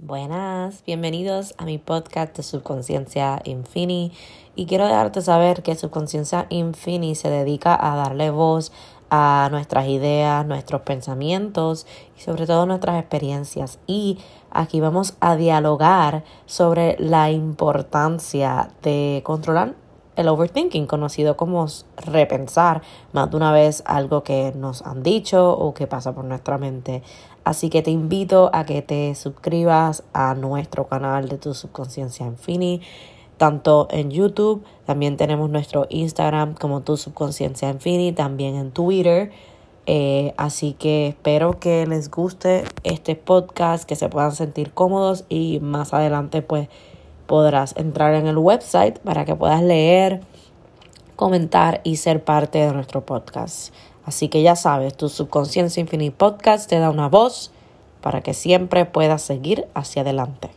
Buenas, bienvenidos a mi podcast de Subconsciencia Infini. Y quiero dejarte saber que Subconsciencia Infini se dedica a darle voz a nuestras ideas, nuestros pensamientos y sobre todo nuestras experiencias. Y aquí vamos a dialogar sobre la importancia de controlar el overthinking, conocido como repensar más de una vez algo que nos han dicho o que pasa por nuestra mente. Así que te invito a que te suscribas a nuestro canal de tu subconsciencia Infini, tanto en YouTube, también tenemos nuestro Instagram como tu subconsciencia Infini, también en Twitter. Eh, así que espero que les guste este podcast, que se puedan sentir cómodos y más adelante pues podrás entrar en el website para que puedas leer, comentar y ser parte de nuestro podcast. Así que ya sabes, tu subconsciencia Infinite Podcast te da una voz para que siempre puedas seguir hacia adelante.